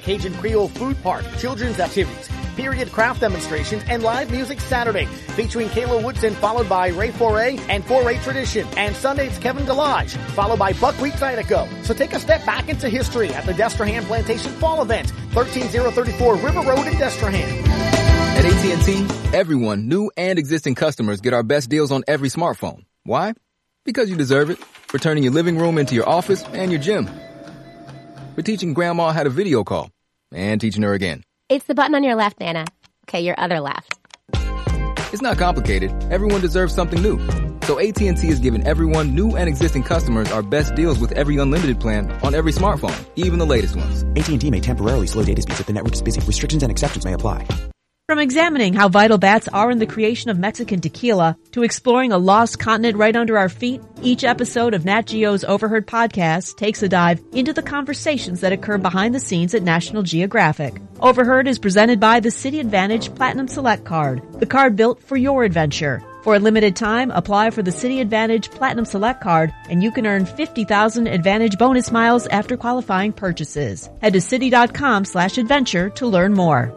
Cajun Creole Food Park, children's activities, period craft demonstrations, and live music Saturday, featuring Kayla Woodson, followed by Ray Foray and Foray Tradition, and Sunday's Kevin Delage, followed by Buckwheat Zydeco. So take a step back into history at the Destrehan Plantation Fall Event, 13034 River Road in Destrehan. At AT&T, everyone, new and existing customers get our best deals on every smartphone. Why? Because you deserve it. For turning your living room into your office and your gym. For teaching grandma how to video call and teaching her again. It's the button on your left, Nana. Okay, your other left. It's not complicated. Everyone deserves something new. So AT&T is giving everyone, new and existing customers, our best deals with every unlimited plan on every smartphone, even the latest ones. AT&T may temporarily slow data speeds if the network is busy. Restrictions and exceptions may apply. From examining how vital bats are in the creation of Mexican tequila to exploring a lost continent right under our feet, each episode of Nat Geo's Overheard podcast takes a dive into the conversations that occur behind the scenes at National Geographic. Overheard is presented by the Citi AAdvantage Platinum Select card, the card built for your adventure. For a limited time, apply for the Citi AAdvantage Platinum Select card and you can earn 50,000 Advantage bonus miles after qualifying purchases. Head to citi.com slash adventure to learn more.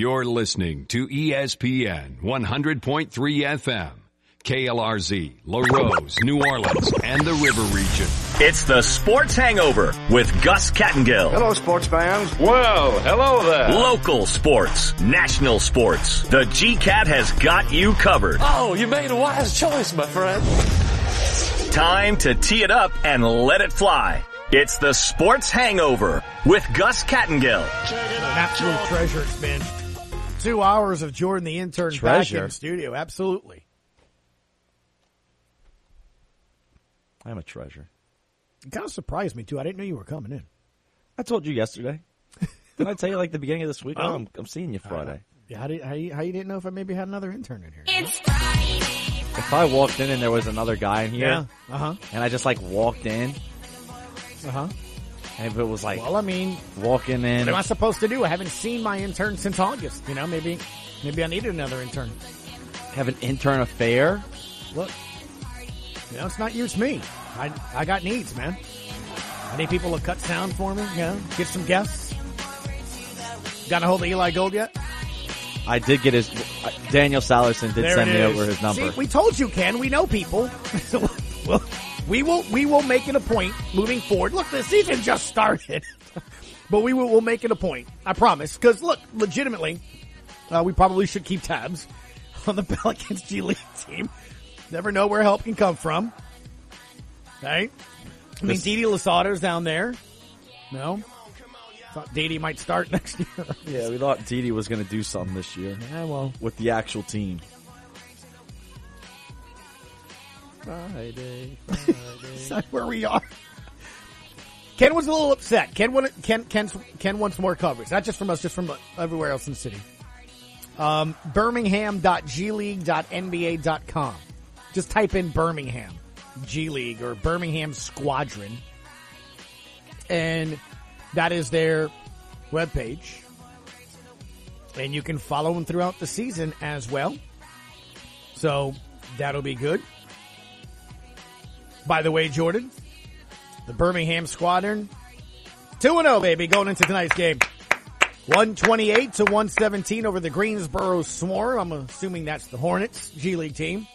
You're listening to ESPN 100.3 FM, KLRZ, La Rose, New Orleans, and the River Region. It's the Sports Hangover with Gus Kattengell. Hello, sports fans. Well, hello there. Local sports, national sports. The GCAT has got you covered. Oh, you made a wise choice, my friend. Time to tee it up and let it fly. It's the Sports Hangover with Gus Kattengell. An absolute treasure it's been. Two hours of Jordan the intern Treasure. back in studio. Absolutely. I'm a treasure. It kind of surprised me too. I didn't know you were coming in. I told you yesterday. Didn't I tell you like the beginning of this week? Oh. Oh, I'm, I'm seeing you Friday. Yeah, how, did, how, you, how you didn't know if I maybe had another intern in here? If I walked in and there was another guy in here, Yeah. Uh huh. and I just like walked in, Uh huh. If it was like Well, I mean, walking in, what am I supposed to do? I haven't seen my intern since August. You know, maybe maybe I needed another intern. have an intern affair. Look, you know, it's not you, it's me. I I got needs, man. I need people to cut sound for me. You know, get some guests. Got a hold of Eli Gold yet? I did get his. Daniel Salerson did There send me over his number. See, we told you, Ken. We know people. well, we will we will make it a point moving forward. Look, the season just started, but we will we'll make it a point. I promise. Because look, legitimately, uh, we probably should keep tabs on the Pelicans G League team. Never know where help can come from. Right? I mean, Didi Louzada's down there. No. Thought Didi might start next year. yeah, we thought Didi was going to do something this year. Yeah, well, with the actual team. Friday, Friday. That's where we are. Ken was a little upset. Ken wanted, Ken, Ken, Ken wants more coverage. Not just from us, just from everywhere else in the city. Um, Birmingham.gleague.nba.com. Just type in Birmingham G League or Birmingham Squadron. And that is their webpage. And you can follow them throughout the season as well. So that'll be good. By the way, Jordan, the Birmingham Squadron, 2-0, baby, going into tonight's game. 128 to 117 over the Greensboro Swarm. I'm assuming that's the Hornets G League team.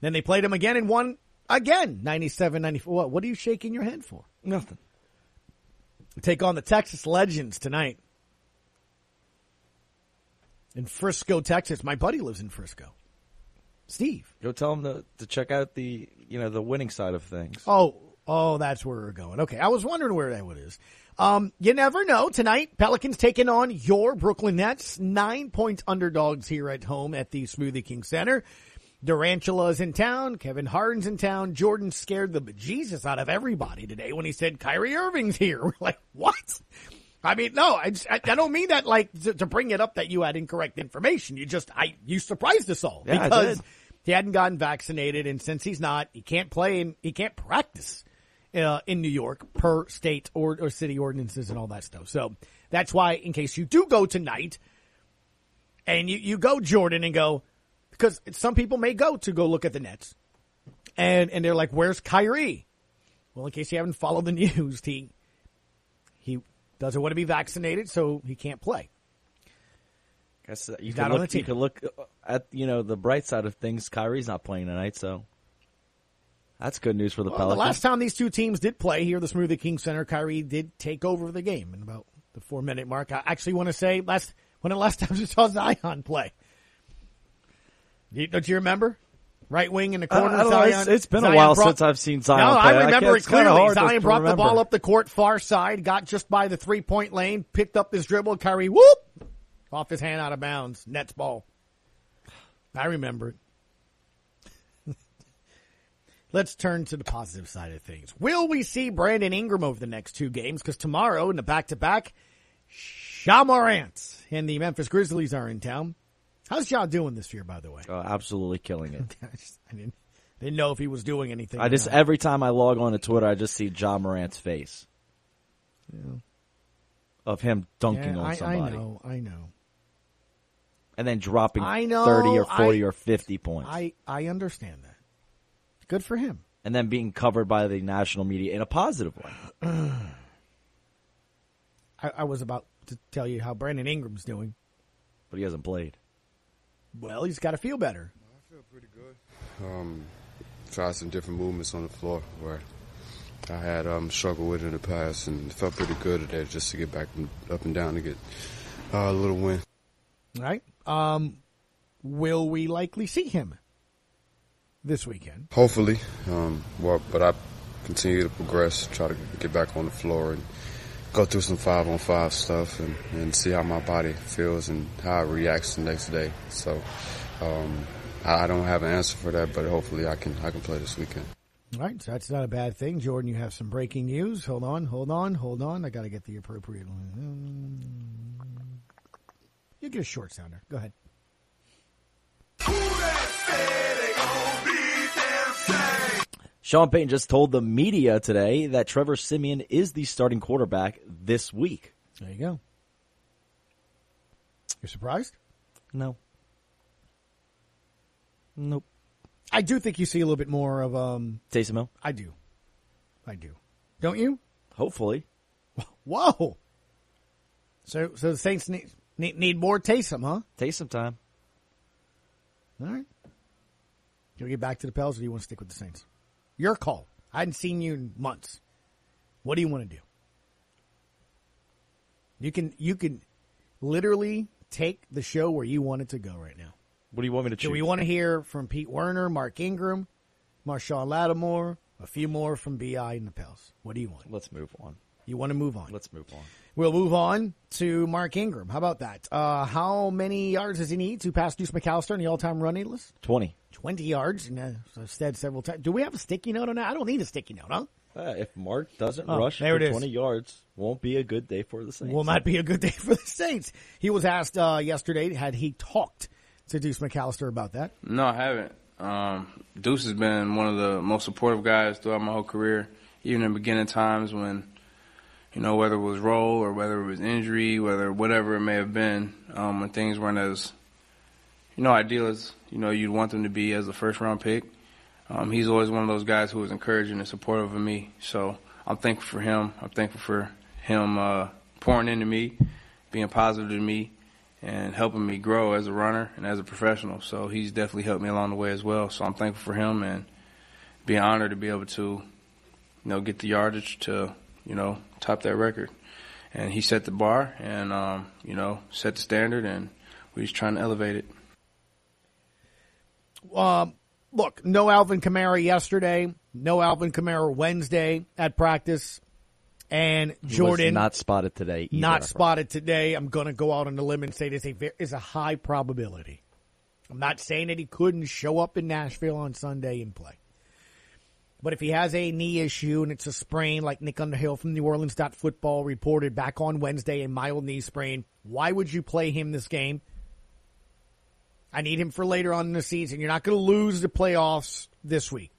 Then they played them again and won again, 97-94. What, what are you shaking your head for? Nothing. Take on the Texas Legends tonight. In Frisco, Texas. My buddy lives in Frisco. Steve. Go tell him to, to check out the you know the winning side of things. Oh, oh, that's where we're going. Okay, I was wondering where that one is. Um, you never know. Tonight, Pelicans taking on your Brooklyn Nets. Nine point underdogs here at home at the Smoothie King Center. Durantula's in town. Kevin Harden's in town. Jordan scared the bejesus out of everybody today when he said Kyrie Irving's here. We're like, what? I mean, no, I, just, I, I don't mean that like to, to bring it up that you had incorrect information. You just, I, you surprised us all Yeah, because. He hadn't gotten vaccinated, and since he's not, he can't play and he can't practice uh, in New York per state or, or city ordinances and all that stuff. So that's why, in case you do go tonight, and you, you go Jordan and go because some people may go to go look at the Nets, and and they're like, "Where's Kyrie?" Well, in case you haven't followed the news, he he doesn't want to be vaccinated, so he can't play. Guess uh, you He's could on look. the You could look uh, at you know the bright side of things. Kyrie's not playing tonight, so that's good news for the Well, the Pelicans. last time these two teams did play here, the Smoothie King Center, Kyrie did take over the game in about the four minute mark. I actually want to say last when the last time we saw Zion play. Don't you remember? Right wing in the corner. I know. Zion, It's- it's been a while brought- since I've seen Zion No, play. I I remember can't- it clearly. Zion brought the ball up the court far side, got just by the three point lane, picked up his dribble. Kyrie, whoop, off his hand out of bounds. Nets ball. I remember it. Let's turn to the positive side of things. Will we see Brandon Ingram over the next two games? Because tomorrow in the back to back, Ja Morant and the Memphis Grizzlies are in town. How's Ja doing this year, by the way? Uh, absolutely killing it. I, just, I didn't, didn't know if he was doing anything. I just not. every time I log on to Twitter, I just see Ja Morant's face Yeah. of him dunking Yeah, on I, somebody, I know, I know. And then dropping I know, thirty or forty I- or fifty points, I, I understand that. Good for him. and then being covered by the national media in a positive way. I, I was about to tell you how Brandon Ingram's doing. But he hasn't played. Well, he's got to feel better. I feel pretty good. Um, try some different movements on the floor where I had um, struggled with in the past, and felt pretty good today just to get back and up and down to get uh, a little win. Right. Um, will we likely see him this weekend? Hopefully, um, well, but I continue to progress, try to get back on the floor and go through some five on five stuff and, and see how my body feels and how it reacts the next day. So um, I, I don't have an answer for that, but hopefully I can I can play this weekend. All right, so that's not a bad thing. Jordan, you have some breaking news. Hold on, hold on, hold on. I got to get the appropriate one. You get a short sounder. Go ahead. Sean Payton just told the media today that Trevor Siemian is the starting quarterback this week. There you go. You're surprised? No. Nope. I do think you see a little bit more of um. Taysom Hill? I do. I do. Don't you? Hopefully. Whoa. So so the Saints need need, need more Taysom, huh? Taysom time. All right. You get back to the Pels, or do you want to stick with the Saints? Your call. I hadn't seen you in months. What do you want to do? You can you can literally take the show where you want it to go right now. What do you want me to Do we want to hear from Pete Werner, Mark Ingram, Marshon Lattimore, a few more from BI and the Pels? What do you want? Let's move on. You want to move on? Let's move on. We'll move on to Mark Ingram. How about that? Uh, how many yards does he need to pass Deuce McAllister in the all-time running list? 20. 20 yards, and uh, so said several times. Do we have a sticky note on that? I don't need a sticky note, huh? Uh, if Mark doesn't Oh, rush there for it is. 20 yards, won't be a good day for the Saints. Will not be a good day for the Saints. He was asked uh, yesterday, had he talked to Deuce McAllister about that? No, I haven't. Um, Deuce has been one of the most supportive guys throughout my whole career, even in beginning times when, you know, whether it was role or whether it was injury, whether whatever it may have been, um, when things weren't as, you know, ideal as, you know, you'd want them to be as a first round pick. Um, he's always one of those guys who was encouraging and supportive of me. So I'm thankful for him. I'm thankful for him, uh, pouring into me, being positive to me, and helping me grow as a runner and as a professional. So he's definitely helped me along the way as well. So I'm thankful for him and being honored to be able to, you know, get the yardage to, you know, top that record. And he set the bar and, um, you know, set the standard and we're just trying to elevate it. Um, look, no Alvin Kamara yesterday, no Alvin Kamara Wednesday at practice, and He was Jordan not spotted today. Either. not spotted today. I'm going to go out on a limb and say this a, is a high probability. I'm not saying that he couldn't show up in Nashville on Sunday and play. But if he has a knee issue and it's a sprain, like Nick Underhill from New Orleans Football reported back on Wednesday, a mild knee sprain, why would you play him this game? I need him for later on in the season. You're not going to lose the playoffs this week.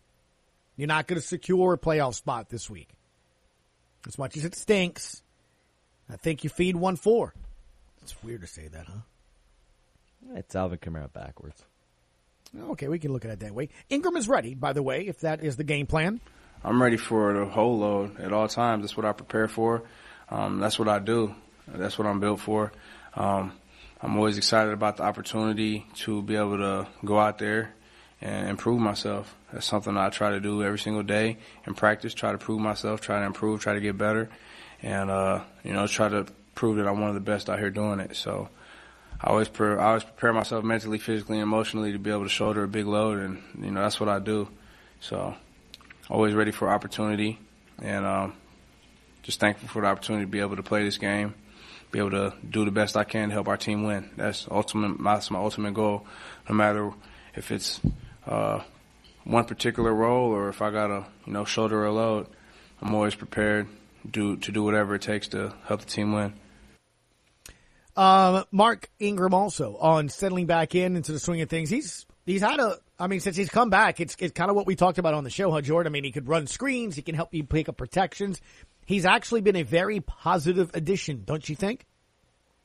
You're not going to secure a playoff spot this week. As much as it stinks, I think you feed one four. It's weird to say that, huh? It's Alvin Kamara backwards. Okay, we can look at it that way. Ingram is ready, by the way, if that is the game plan. I'm ready for the whole load at all times. That's what I prepare for. Um, that's what I do. That's what I'm built for. Um, I'm always excited about the opportunity to be able to go out there and improve myself. That's something I try to do every single day in practice. Try to prove myself. Try to improve. Try to get better, and uh, you know, try to prove that I'm one of the best out here doing it. So. I always pre- I always prepare myself mentally, physically, and emotionally to be able to shoulder a big load, and you know that's what I do. So, always ready for opportunity, and um, just thankful for the opportunity to be able to play this game, be able to do the best I can to help our team win. That's ultimate. That's my ultimate goal. No matter if it's uh, one particular role or if I got to you know shoulder a load, I'm always prepared do to do whatever it takes to help the team win. Um, Mark Ingram also on settling back in into the swing of things. He's he's had a. I mean, since he's come back, it's it's kind of what we talked about on the show, huh, Jordan? I mean, he could run screens, he can help you pick up protections. He's actually been a very positive addition, don't you think?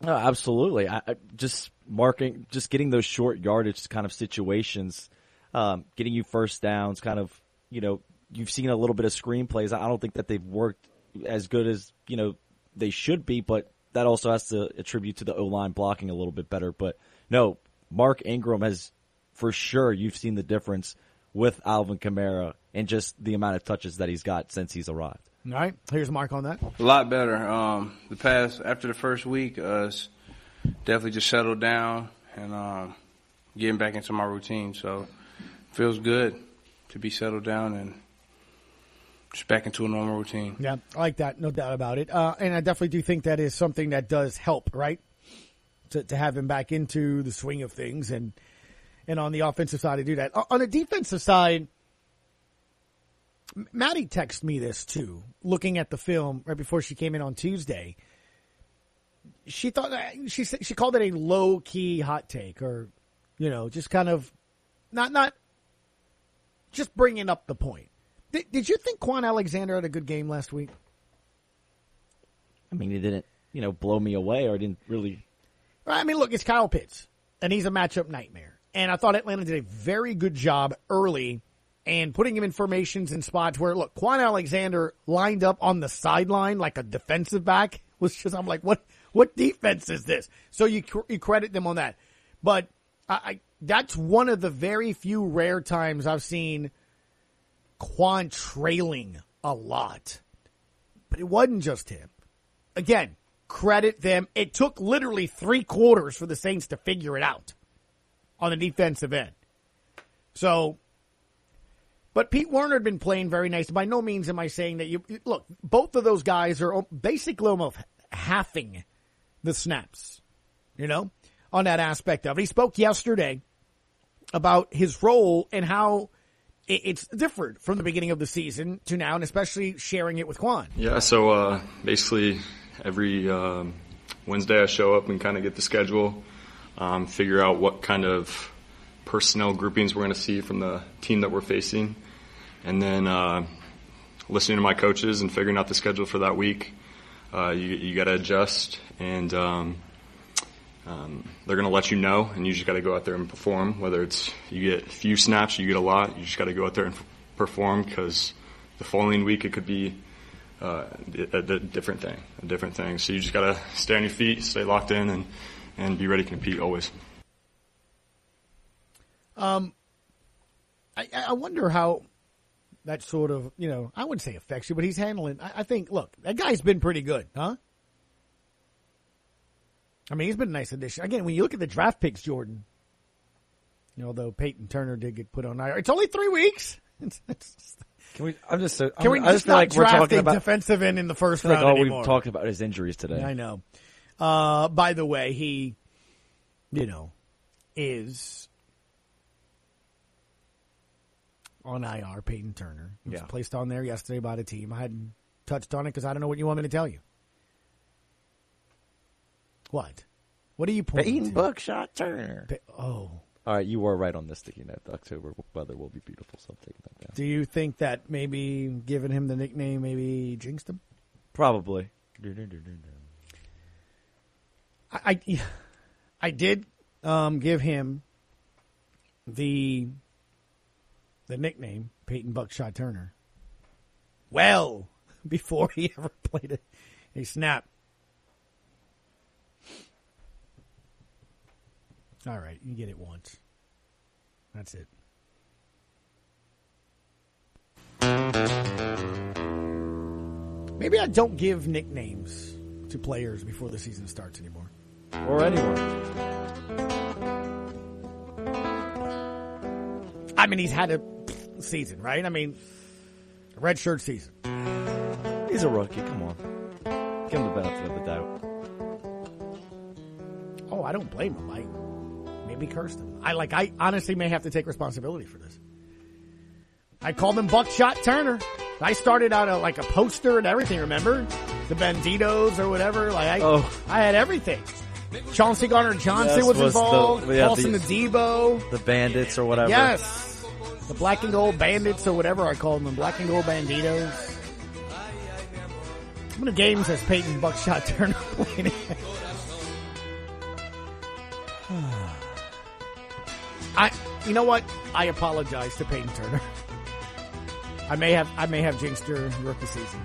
No, absolutely. I, I just marking, just getting those short yardage kind of situations, um, getting you first downs, kind of, you know, you've seen a little bit of screenplays. I don't think that they've worked as good as you know they should be, but that also has to attribute to the O line blocking a little bit better. But no, Mark Ingram has for sure. You've seen the difference with Alvin Kamara and just the amount of touches that he's got since he's arrived. All right, here's Mark on that. A lot better. Um, the past after the first week, uh, definitely just settled down and um, getting back into my routine. So feels good to be settled down and just back into a normal routine. Yeah, I like that, no doubt about it. Uh, and I definitely do think that is something that does help, right? To, to have him back into the swing of things and and on the offensive side to do that. On the defensive side, Maddie texted me this too, looking at the film right before she came in on Tuesday. She thought she she called it a low key hot take, or you know, just kind of not not just bringing up the point. Did, did you think Kwon Alexander had a good game last week? I mean, he didn't, you know, blow me away, or didn't really. I mean, look, it's Kyle Pitts, and he's a matchup nightmare. And I thought Atlanta did a very good job early and putting him in formations and spots where, look, Kwon Alexander lined up on the sideline like a defensive back was just, I'm like, what, what defense is this? So you, you credit them on that. But I, I that's one of the very few rare times I've seen Kwon trailing a lot. But it wasn't just him. Again, credit them. It took literally three quarters for the Saints to figure it out on the defensive end. So, but Pete Werner had been playing very nice. By no means am I saying that you look. Both of those guys are basically almost halving the snaps. You know, on that aspect of it. He spoke yesterday about his role and how it's different from the beginning of the season to now, and especially sharing it with Kwon. Yeah, so uh, basically every um, Wednesday I show up and kind of get the schedule, um, figure out what kind of personnel groupings we're going to see from the team that we're facing, and then uh, listening to my coaches and figuring out the schedule for that week. Uh, you you got to adjust and. Um, um, they're going to let you know, and you just got to go out there and perform. Whether it's you get a few snaps, you get a lot, you just got to go out there and f- perform because the following week it could be uh, a, a, different thing, a different thing. So you just got to stay on your feet, stay locked in, and and be ready to compete always. Um, I, I wonder how that sort of you know I wouldn't say affects you, but he's handling. I, I think look, that guy's been pretty good, huh? I mean, he's been a nice addition. Again, when you look at the draft picks, Jordan, you know, although Peyton Turner did get put on IR, it's only three weeks. It's, it's, can we? I'm just. So, can we I just, not like draft we're talking about, defensive end in the first like round all anymore? we've talked about his injuries today. I know. Uh, by the way, he, you know, is on IR, Peyton Turner. He was Yeah. placed on there yesterday by the team. I hadn't touched on it because I don't know what you want me to tell you. What? What are you pointing Peyton to? Buckshot Turner. Pe- oh. All right, you were right on this sticky note. The October weather will be beautiful, so I'm taking that down. Do you think that maybe giving him the nickname maybe jinxed him? Probably. I I, I did um, give him the the nickname Peyton Buckshot Turner. Well, before he ever played a, a snap. All right, you get it once. That's it. Maybe I don't give nicknames to players before the season starts anymore. Or anyone. I mean, he's had a season, right? I mean, red shirt season. He's a rookie. Come on. Give him the benefit of the doubt. Oh, I don't blame him. I maybe cursed him. I like. I honestly may have to take responsibility for this. I called him Buckshot Turner. I started out a, like a poster and everything. Remember the Banditos or whatever? Like I, Oh. I had everything. Chauncey Gardner-Johnson Yes, was, was the- involved. yeah, Paulson the- Adebo. The Bandits or whatever. Yes. The black and gold bandits or whatever I called them, black and gold banditos. How many games has Peyton Buckshot Turner played? I, you know what? I apologize to Peyton Turner. I may have, I may have jinxed your rookie season.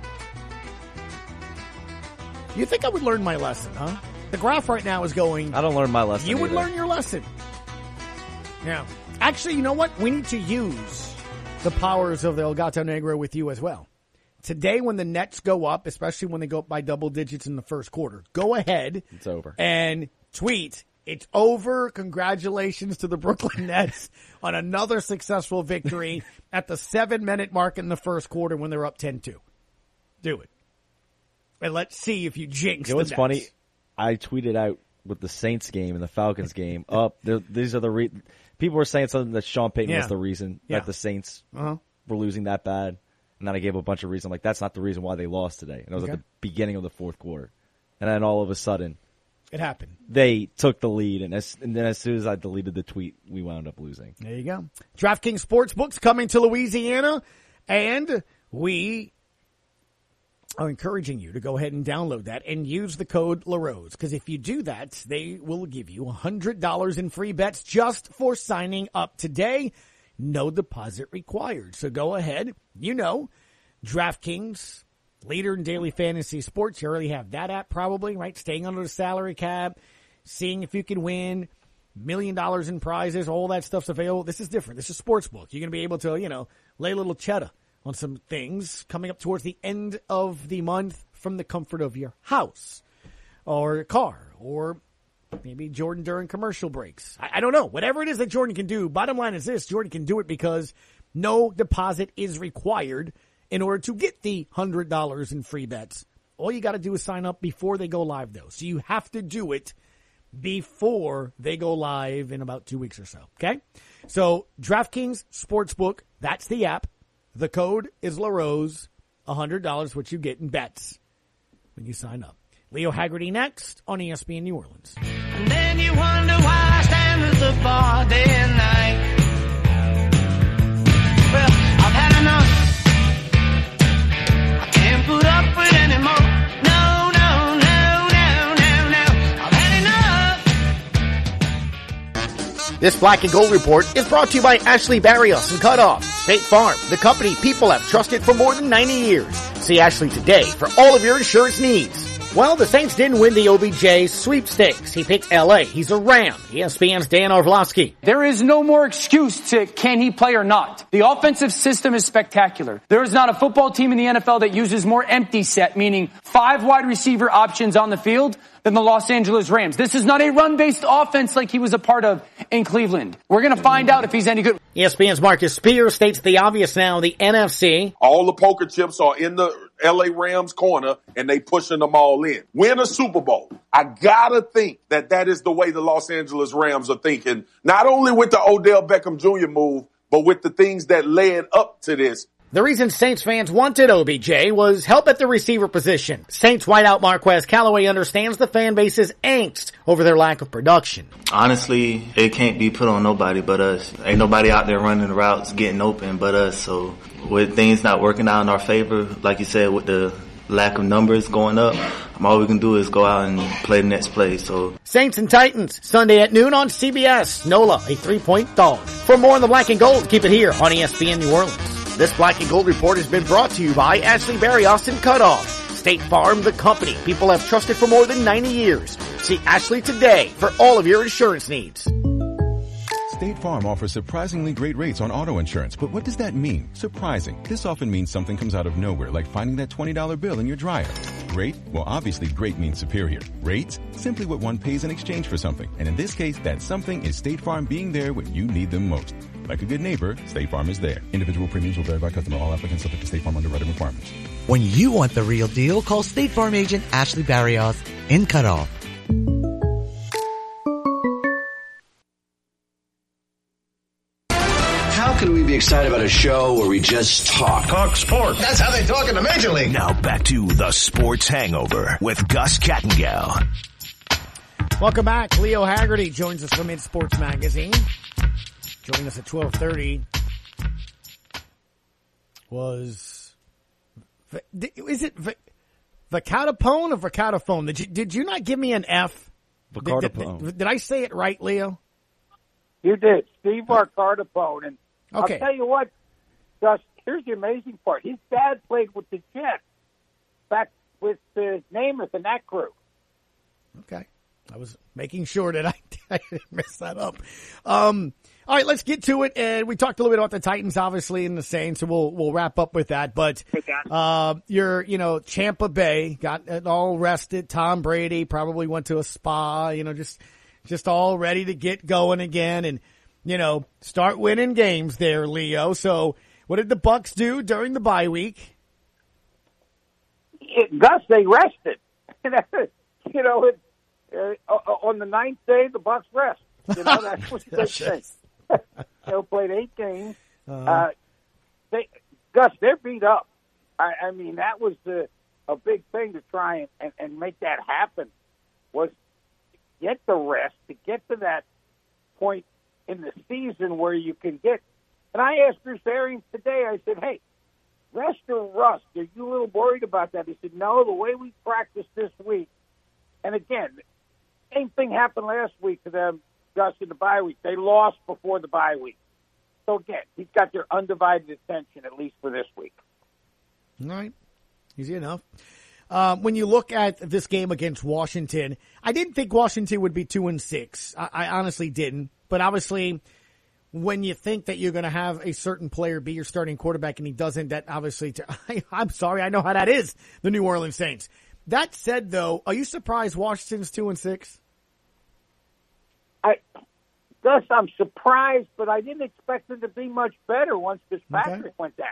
You think I would learn my lesson, huh? The graph right now is going. I don't learn my lesson. You would either. learn your lesson. Yeah. Actually, you know what? We need to use the powers of the El Gato Negro with you as well. Today, when the Nets go up, especially when they go up by double digits in the first quarter, go ahead It's over. and tweet. It's over. Congratulations to the Brooklyn Nets on another successful victory at the seven minute mark in the first quarter when they're up 10 2. Do it. And let's see if you jinx You know what's funny? I tweeted out with the Saints game and the Falcons game up. these are the re- people were saying something that Sean Payton Yeah. was the reason Yeah. that the Saints Uh-huh. were losing that bad. And then I gave a bunch of reasons. Like that's not the reason why they lost today. And it was Okay. at the beginning of the fourth quarter. And then all of a sudden, It happened. they took the lead. And, as, and then as soon as I deleted the tweet, we wound up losing. There you go. DraftKings Sportsbooks coming to Louisiana, and we are encouraging you to go ahead and download that and use the code LaRose. Because if you do that, they will give you $100 in free bets just for signing up today. No deposit required. So go ahead. You know, DraftKings, leader in daily fantasy sports. You already have that app probably, right? Staying under the salary cap, seeing if you can win million dollars in prizes, all that stuff's available. This is different. This is sportsbook. You're going to be able to, you know, lay a little cheddar on some things coming up towards the end of the month from the comfort of your house or car or maybe Jordan during commercial breaks. I, I don't know. Whatever it is that Jordan can do, bottom line is this Jordan can do it because no deposit is required in order to get the $100 in free bets. All you got to do is sign up before they go live, though. So you have to do it before they go live in about two weeks or so. Okay? So DraftKings Sportsbook, that's the app. The code is LaRose, $100, what you get in bets when you sign up. Leo Haggerty next on ESPN New Orleans. And then you wonder why I stand at the bar day and night. Well, I've had enough. This Black and Gold report is brought to you by Ashley Barrios and Cutoff, State Farm, the company people have trusted for more than 90 years. See Ashley today for all of your insurance needs. Well, the Saints didn't win the OBJ sweepstakes. He picked LA. He's a Ram. ESPN's Dan Orlovsky. There is no more excuse to can he play or not. The offensive system is spectacular. There is not a football team in the NFL that uses more empty set, meaning five wide receiver options on the field than the Los Angeles Rams. This is not a run-based offense like he was a part of in Cleveland. We're going to find out if he's any good. ESPN's Marcus Spears states the obvious now, the NFC. All the poker chips are in the LA Rams corner and they pushing them all in. Win a Super Bowl. I gotta think that that is the way the Los Angeles Rams are thinking. Not only with the Odell Beckham Jr. move, but with the things that led up to this. The reason Saints fans wanted OBJ was help at the receiver position. Saints wideout Marquez Callaway understands the fan base's angst over their lack of production. Honestly, it can't be put on nobody but us. Ain't nobody out there running the routes, getting open but us. So with things not working out in our favor, like you said, with the lack of numbers going up, all we can do is go out and play the next play. So Saints and Titans, Sunday at noon on CBS. NOLA, a three-point dog. For more on the black and gold, keep it here on ESPN New Orleans. This black and gold report has been brought to you by Ashley Barrios in Cutoff. State Farm, the company people have trusted for more than 90 years. See Ashley today for all of your insurance needs. State Farm offers surprisingly great rates on auto insurance, but what does that mean? Surprising. This often means something comes out of nowhere, like finding that $20 bill in your dryer. Great? Well, obviously great means superior. Rates? Simply what one pays in exchange for something. And in this case, that something is State Farm being there when you need them most. Like a good neighbor, State Farm is there. Individual premiums will vary by customer. All applicants subject to State Farm underwriting requirements. When you want the real deal, call State Farm agent Ashley Barrios in Cutoff. How can we be excited about a show where we just talk? Talk sports. That's how they talk in the major league. Now back to the Sports Hangover with Gus Kattengell. Welcome back. Leo Haggerty joins us from Mid Sports Magazine. Joining us at 1230 was, is it Vacatapone or Vacatafone? Did you, did you not give me an F? Did, did, did, did I say it right, Leo? You did. Steve Arcardapone. And Okay. I'll tell you what, Gus, here's the amazing part. His dad played with the Jets back with uh, Namath and that crew. Okay. I was making sure that I, I didn't mess that up. Um, all right, let's get to it. And we talked a little bit about the Titans, obviously, and the Saints, so we'll we'll wrap up with that. But uh, your, you know, Champa Bay got it all rested. Tom Brady probably went to a spa. You know, just just all ready to get going again, and you know, start winning games there, Leo. So, what did the Bucs do during the bye week? It, Gus, they rested. you know, it, uh, on the ninth day, the Bucs rest. You know, that's what they say. they played eight games. Uh-huh. Uh, they, Gus, they're beat up. I, I mean, that was the, a big thing to try and, and, and make that happen. Was get the rest to get to that point in the season where you can get. And I asked Bruce Arians today. I said, "Hey, rest or rust? Are you a little worried about that?" He said, "No. The way we practiced this week, and again, same thing happened last week to them, Gus, in the bye week. They lost before the bye week. So again, he's got their undivided attention at least for this week. All right. Easy enough. Um, when you look at this game against Washington, I didn't think Washington would be two and six. I, I honestly didn't. But obviously, when you think that you're going to have a certain player be your starting quarterback and he doesn't, that obviously, to, I, I'm sorry, I know how that is. The New Orleans Saints. That said, though, are you surprised Washington's two and six? I, Gus, I'm surprised, but I didn't expect them to be much better once Fitzpatrick Okay. went down.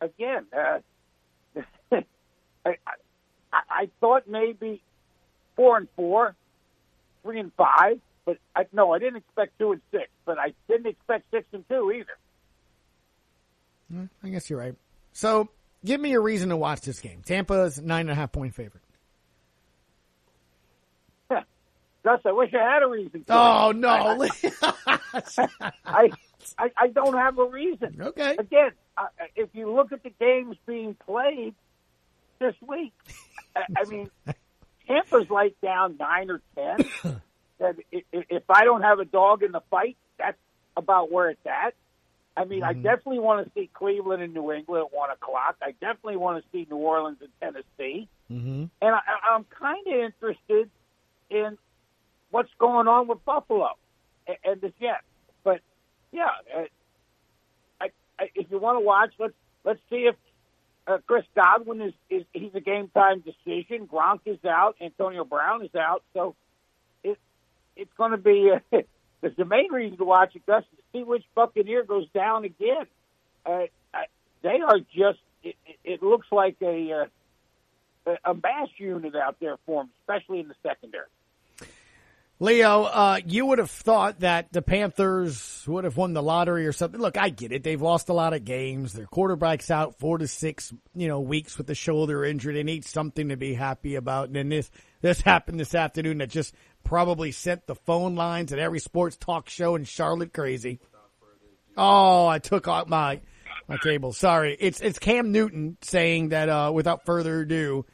Again, uh, I, I, I thought maybe four and four, three and five, but I, no, I didn't expect two and six, but I didn't expect six and two either. Mm, I guess you're right. So, give me a reason to watch this game. Tampa's nine and a half point favorite. Gus, I wish I had a reason. Oh it. no! I, I I don't have a reason. Okay. Again, uh, if you look at the games being played this week, I, I mean, Tampa's like down nine or ten. i- if I don't have a dog in the fight, that's about where it's at. I mean, I definitely want to see Cleveland and New England at one o'clock. I definitely want to see New Orleans and Tennessee, Mm-hmm. and I, I'm kind of interested in what's going on with Buffalo and, and the Jets. But yeah, uh, I, I, if you want to watch, let's let's see if uh, Chris Godwin is, is he's a game time decision. Gronk is out. Antonio Brown is out. So it's going to be uh, the, main reason to watch it, Gus, is to see which Buccaneer goes down again. Uh, I, they are just it, it, looks like a uh, a- a mass unit out there for them, especially in the secondary. Leo, uh, you would have thought that the Panthers would have won the lottery or something. Look, I get it. They've lost a lot of games. Their quarterback's out four to six, you know, weeks with the shoulder injury. They need something to be happy about. And then this, this happened this afternoon that just probably sent the phone lines at every sports talk show in Charlotte crazy. Oh, I took out my, my cable. Sorry. It's, it's Cam Newton saying that, uh, without further ado,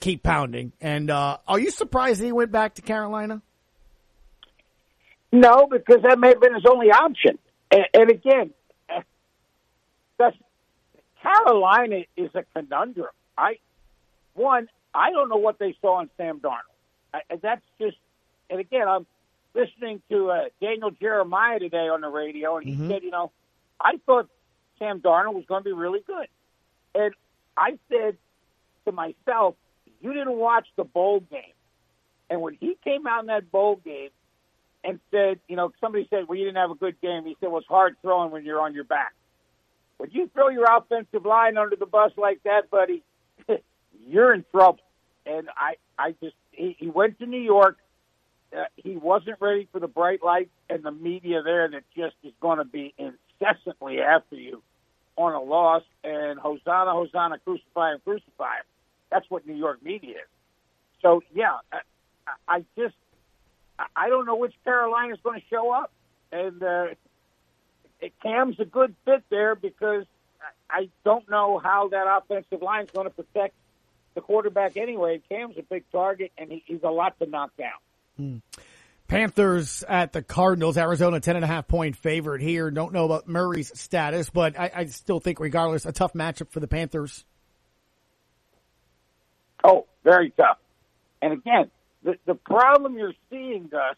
keep pounding. And, uh, are you surprised he went back to Carolina? No, because that may have been his only option. And, and again, that's, Carolina is a conundrum. I one, I don't know what they saw in Sam Darnold. I, that's just, and again, I'm listening to uh, Daniel Jeremiah today on the radio, and he Mm-hmm. said, you know, I thought Sam Darnold was going to be really good, and I said to myself, you didn't watch the bowl game, and when he came out in that bowl game and said, you know, somebody said, well, you didn't have a good game. He said, well, it's hard throwing when you're on your back. When you throw your offensive line under the bus like that, buddy, you're in trouble. And I, I just, he, he went to New York. Uh, he wasn't ready for the bright lights and the media there that just is going to be incessantly after you on a loss. And Hosanna, Hosanna, crucify him, crucify him. That's what New York media is. So yeah, I, I just I don't know which Carolina's going to show up, and uh, Cam's a good fit there because I don't know how that offensive line is going to protect the quarterback anyway. Cam's a big target, and he, he's a lot to knock down. Hmm. Panthers at the Cardinals. Arizona ten and a half point favorite here. Don't know about Murray's status, but I, I still think, regardless, a tough matchup for the Panthers. Oh, very tough. And again, the the problem you're seeing, Gus,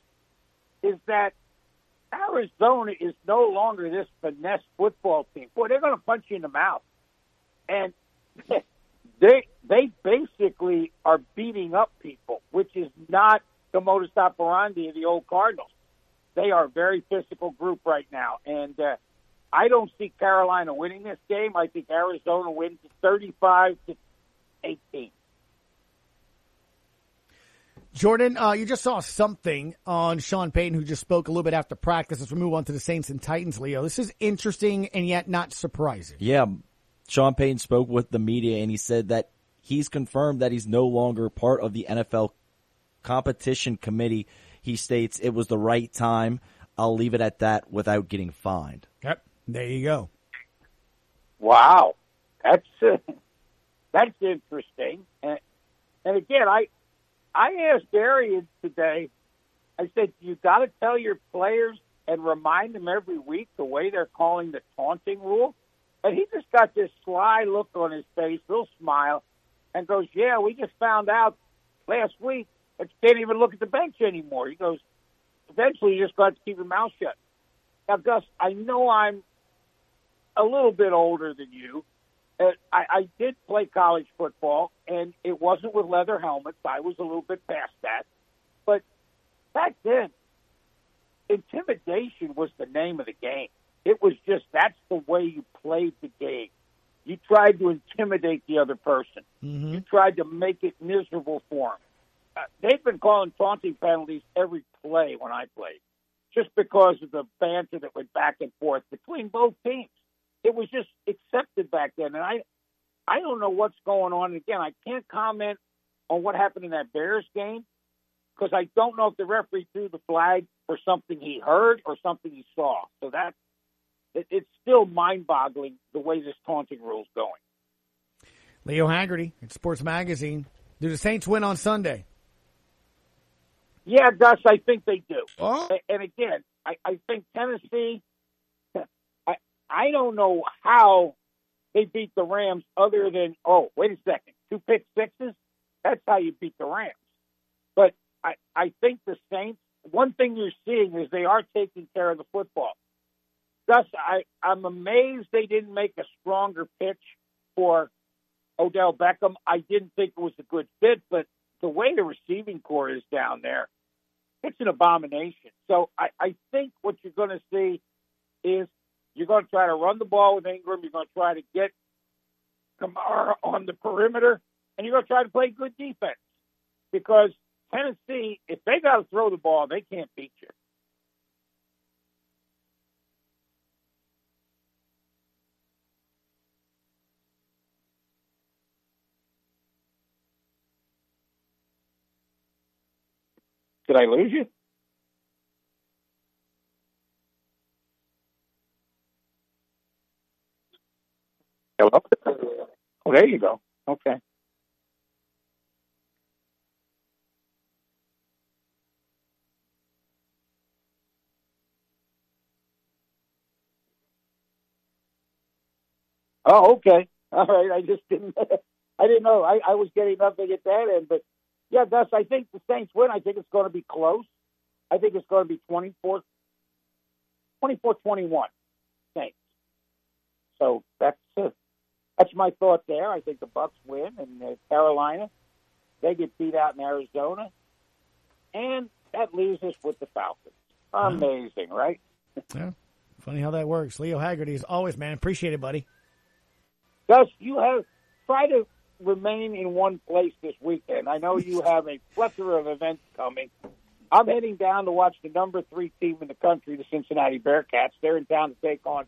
is that Arizona is no longer this finesse football team. Boy, they're going to punch you in the mouth, and they they basically are beating up people, which is not the modus operandi of the old Cardinals. They are a very physical group right now, and uh, I don't see Carolina winning this game. I think Arizona wins 35 to 18. Jordan, uh, you just saw something on Sean Payton, who just spoke a little bit after practice. As we move on to the Saints and Titans, Leo, this is interesting and yet not surprising. Yeah, Sean Payton spoke with the media and he said that he's confirmed that he's no longer part of the NFL competition committee. He states it was the right time. I'll leave it at that without getting fined. Yep, there you go. Wow, that's uh, that's interesting. And, and again, I I asked Arians today. I said you got to tell your players and remind them every week the way they're calling the taunting rule. And he just got this sly look on his face, little smile, and goes, "Yeah, we just found out last week that you can't even look at the bench anymore." He goes, "Eventually, you just got to keep your mouth shut." Now, Gus, I know I'm a little bit older than you. Uh, I, I did play college football, and it wasn't with leather helmets. I was a little bit past that. But back then, intimidation was the name of the game. It was just that's the way you played the game. You tried to intimidate the other person. You tried to make it miserable for them. Uh, they've been calling taunting penalties every play when I played, just because of the banter that went back and forth between both teams. It was just accepted back then, and I, I don't know what's going on. Again, I can't comment on what happened in that Bears game because I don't know if the referee threw the flag for something he heard or something he saw. So that it's still mind-boggling the way this taunting rule is going. Leo Haggerty at Sports Magazine. Do the Saints win on Sunday? Yeah, Gus, I think they do. Oh. And again, I, I think Tennessee. I I don't know how they beat the Rams other than oh wait a second two pick sixes. That's how you beat the Rams. But I I think the Saints. One thing you're seeing is they are taking care of the football. Gus, I I'm amazed they didn't make a stronger pitch for Odell Beckham. I didn't think it was a good fit, but the way the receiving corps is down there, it's an abomination. So I, I think what you're going to see is you're going to try to run the ball with Ingram. You're going to try to get Kamara on the perimeter, and you're going to try to play good defense because Tennessee, if they got to throw the ball, they can't beat you. Did I lose you? Hello? Oh, there you go. Okay. Oh, okay. All right. I just didn't. I didn't know. I, I was getting nothing at that end, but yeah, Gus. I think the Saints win. I think it's going to be close. I think it's going to be 24, 24-21 Saints. So that's uh, that's my thought there. I think the Bucs win, and uh, Carolina they get beat out in Arizona, and that leaves us with the Falcons. Amazing, right? Yeah. Funny how that works. Leo Haggerty, as always, man. Appreciate it, buddy. Gus, you have try to remain in one place this weekend. I know you have a plethora of events coming. I'm heading down to watch the number three team in the country, the Cincinnati Bearcats. They're in town to take on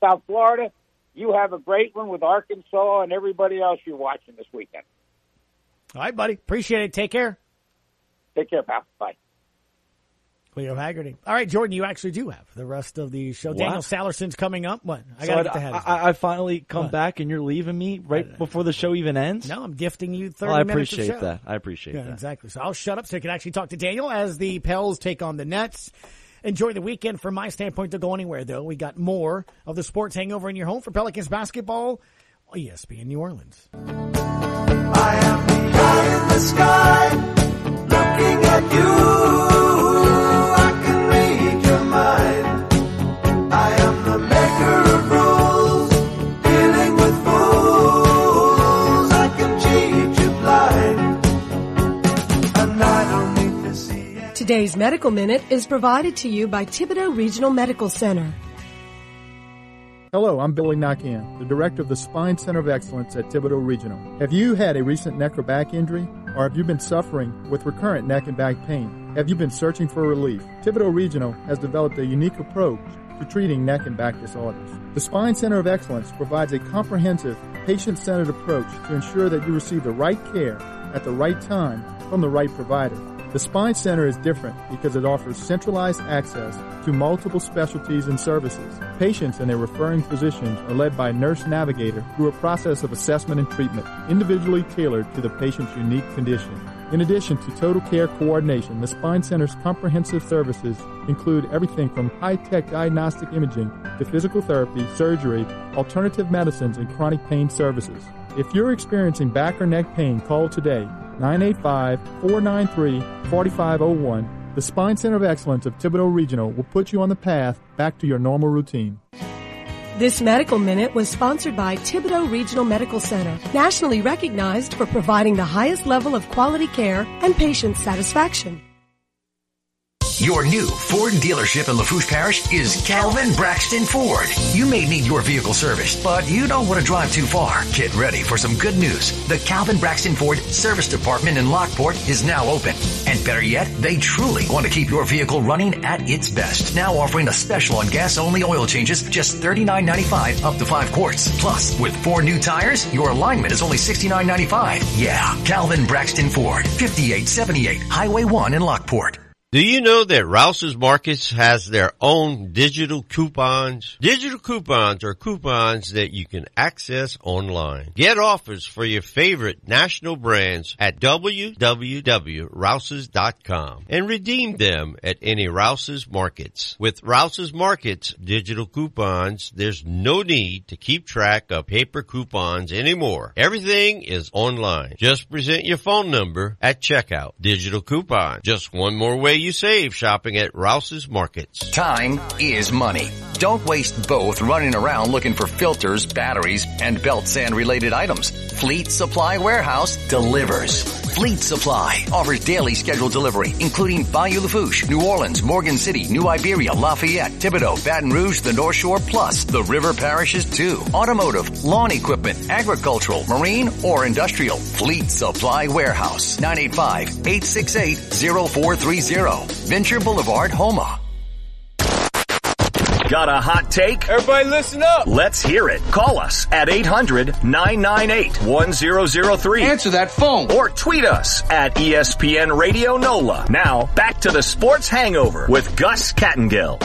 South Florida. You have a great one with Arkansas and everybody else you're watching this weekend. All right, buddy. Appreciate it. Take care. Take care, pal. Bye. Leo Haggerty. All right, Jordan, you actually do have the rest of the show. What? Daniel Sallerson's coming up. What? I So got to I, get the head. I, I finally come What? back and you're leaving me right before the show even ends. No, I'm gifting you 30 Well, I minutes of appreciate show. that. I appreciate Yeah, that. exactly. So I'll shut up so I can actually talk to Daniel as the Pels take on the Nets. Enjoy the weekend. From my standpoint, don't go anywhere though. We got more of the sports hangover in your home for Pelicans basketball. on ESPN New Orleans. High in the sky, looking at you. Today's Medical Minute is provided to you by Thibodaux Regional Medical Center. Hello, I'm Billy Nakian, the director of the Spine Center of Excellence at Thibodaux Regional. Have you had a recent neck or back injury? Or have you been suffering with recurrent neck and back pain? Have you been searching for relief? Thibodaux Regional has developed a unique approach to treating neck and back disorders. The Spine Center of Excellence provides a comprehensive, patient centered approach to ensure that you receive the right care at the right time from the right provider. The Spine Center is different because it offers centralized access to multiple specialties and services. Patients and their referring physicians are led by a nurse navigator through a process of assessment and treatment, individually tailored to the patient's unique condition. In addition to total care coordination, the Spine Center's comprehensive services include everything from high-tech diagnostic imaging to physical therapy, surgery, alternative medicines, and chronic pain services. If you're experiencing back or neck pain, call today 985-493-4501. The Spine Center of Excellence of Thibodaux Regional will put you on the path back to your normal routine. This Medical Minute was sponsored by Thibodaux Regional Medical Center, nationally recognized for providing the highest level of quality care and patient satisfaction. Your new Ford dealership in Lafourche Parish is Calvin Braxton Ford. You may need your vehicle serviced, but you don't want to drive too far. Get ready for some good news. The Calvin Braxton Ford Service Department in Lockport is now open. And better yet, they truly want to keep your vehicle running at its best. Now offering a special on gas-only oil changes, just $39.95 up to five quarts. Plus, with four new tires, your alignment is only $69.95. Yeah, Calvin Braxton Ford, 5878 Highway 1 in Lockport. Do you know that Rouse's Markets has their own digital coupons? Digital coupons are coupons that you can access online. Get offers for your favorite national brands at www.rouses.com and redeem them at any Rouse's Markets. With Rouse's Markets digital coupons, there's no need to keep track of paper coupons anymore. Everything is online. Just present your phone number at checkout. Digital coupon. Just one more way you save shopping at Rouse's Markets. Time is money. Don't waste both running around looking for filters, batteries, and belt sand related items. Fleet Supply Warehouse delivers. Fleet Supply offers daily scheduled delivery, including Bayou Lafourche, New Orleans, Morgan City, New Iberia, Lafayette, Thibodaux, Baton Rouge, the North Shore, plus the river parishes too. Automotive, lawn equipment, agricultural, marine, or industrial. Fleet Supply Warehouse, 985-868-0430. Venture Boulevard, Houma. Got a hot take? Everybody listen up. Let's hear it. Call us at 800-998-1003. Answer that phone. Or tweet us at ESPN Radio NOLA. Now, back to the Sports Hangover with Gus Kattengell.